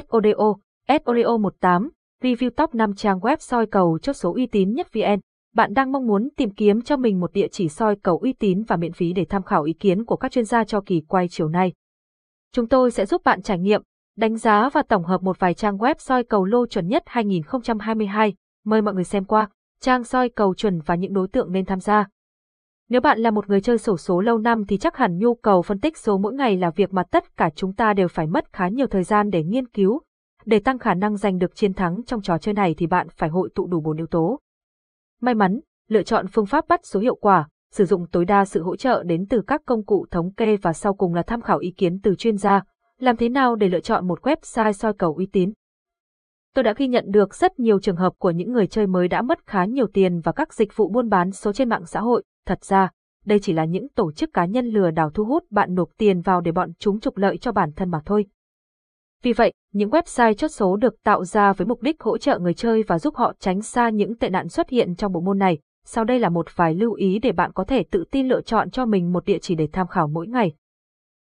SODO, SODO 18, review top 5 trang web soi cầu chốt số uy tín nhất VN. Bạn đang mong muốn tìm kiếm cho mình một địa chỉ soi cầu uy tín và miễn phí để tham khảo ý kiến của các chuyên gia cho kỳ quay chiều nay. Chúng tôi sẽ giúp bạn trải nghiệm, đánh giá và tổng hợp một vài trang web soi cầu lô chuẩn nhất 2022. Mời mọi người xem qua, trang soi cầu chuẩn và những đối tượng nên tham gia. Nếu bạn là một người chơi sổ số lâu năm thì chắc hẳn nhu cầu phân tích số mỗi ngày là việc mà tất cả chúng ta đều phải mất khá nhiều thời gian để nghiên cứu. Để tăng khả năng giành được chiến thắng trong trò chơi này thì bạn phải hội tụ đủ bốn yếu tố. May mắn, lựa chọn phương pháp bắt số hiệu quả, sử dụng tối đa sự hỗ trợ đến từ các công cụ thống kê và sau cùng là tham khảo ý kiến từ chuyên gia, làm thế nào để lựa chọn một website soi cầu uy tín. Tôi đã ghi nhận được rất nhiều trường hợp của những người chơi mới đã mất khá nhiều tiền và các dịch vụ buôn bán số trên mạng xã hội, Thật ra, đây chỉ là những tổ chức cá nhân lừa đảo thu hút bạn nộp tiền vào để bọn chúng trục lợi cho bản thân mà thôi. Vì vậy, những website chốt số được tạo ra với mục đích hỗ trợ người chơi và giúp họ tránh xa những tệ nạn xuất hiện trong bộ môn này. Sau đây là một vài lưu ý để bạn có thể tự tin lựa chọn cho mình một địa chỉ để tham khảo mỗi ngày.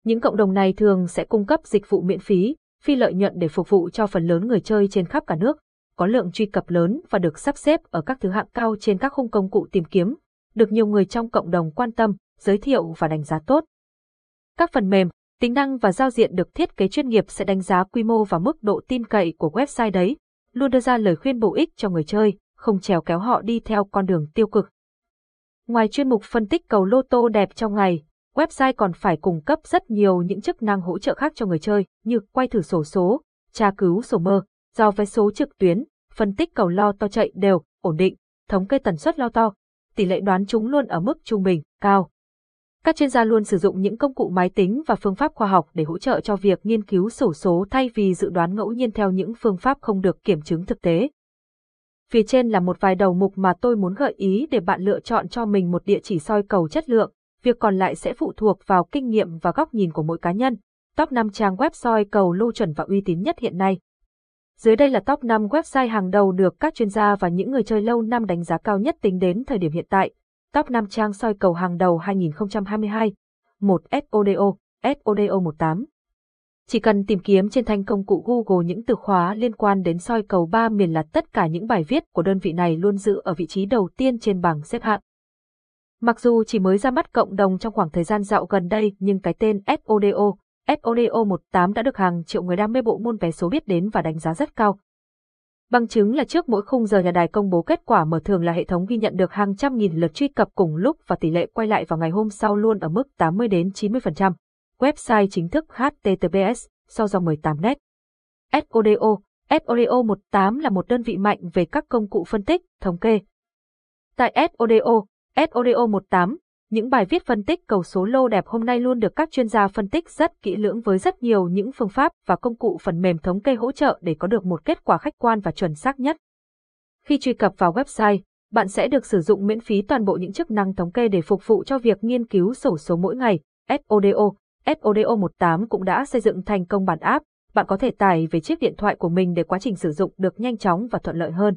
Những cộng đồng này thường sẽ cung cấp dịch vụ miễn phí, phi lợi nhuận để phục vụ cho phần lớn người chơi trên khắp cả nước, có lượng truy cập lớn và được sắp xếp ở các thứ hạng cao trên các khung công cụ tìm kiếm, được nhiều người trong cộng đồng quan tâm, giới thiệu và đánh giá tốt. Các phần mềm, tính năng và giao diện được thiết kế chuyên nghiệp sẽ đánh giá quy mô và mức độ tin cậy của website đấy, luôn đưa ra lời khuyên bổ ích cho người chơi, không trèo kéo họ đi theo con đường tiêu cực. Ngoài chuyên mục phân tích cầu lô tô đẹp trong ngày, website còn phải cung cấp rất nhiều những chức năng hỗ trợ khác cho người chơi như quay thử sổ số, tra cứu sổ mơ, do vé số trực tuyến, phân tích cầu lo to chạy đều, ổn định, thống kê tần suất lo to, tỷ lệ đoán chúng luôn ở mức trung bình, cao. Các chuyên gia luôn sử dụng những công cụ máy tính và phương pháp khoa học để hỗ trợ cho việc nghiên cứu sổ số thay vì dự đoán ngẫu nhiên theo những phương pháp không được kiểm chứng thực tế. Phía trên là một vài đầu mục mà tôi muốn gợi ý để bạn lựa chọn cho mình một địa chỉ soi cầu chất lượng, việc còn lại sẽ phụ thuộc vào kinh nghiệm và góc nhìn của mỗi cá nhân. Top 5 trang web soi cầu lô chuẩn và uy tín nhất hiện nay. Dưới đây là top 5 website hàng đầu được các chuyên gia và những người chơi lâu năm đánh giá cao nhất tính đến thời điểm hiện tại. Top 5 trang soi cầu hàng đầu 2022. 1. SODO, SODO 18. Chỉ cần tìm kiếm trên thanh công cụ Google những từ khóa liên quan đến soi cầu ba miền là tất cả những bài viết của đơn vị này luôn giữ ở vị trí đầu tiên trên bảng xếp hạng. Mặc dù chỉ mới ra mắt cộng đồng trong khoảng thời gian dạo gần đây nhưng cái tên SODO SODO 18 đã được hàng triệu người đam mê bộ môn vé số biết đến và đánh giá rất cao. Bằng chứng là trước mỗi khung giờ nhà đài công bố kết quả mở thường là hệ thống ghi nhận được hàng trăm nghìn lượt truy cập cùng lúc và tỷ lệ quay lại vào ngày hôm sau luôn ở mức 80 đến 90%. Website chính thức HTTPS sau dòng 18 net. SODO SODO 18 là một đơn vị mạnh về các công cụ phân tích, thống kê. Tại SODO, SODO 18, những bài viết phân tích cầu số lô đẹp hôm nay luôn được các chuyên gia phân tích rất kỹ lưỡng với rất nhiều những phương pháp và công cụ phần mềm thống kê hỗ trợ để có được một kết quả khách quan và chuẩn xác nhất. Khi truy cập vào website, bạn sẽ được sử dụng miễn phí toàn bộ những chức năng thống kê để phục vụ cho việc nghiên cứu sổ số mỗi ngày. SODO, SODO 18 cũng đã xây dựng thành công bản app, bạn có thể tải về chiếc điện thoại của mình để quá trình sử dụng được nhanh chóng và thuận lợi hơn.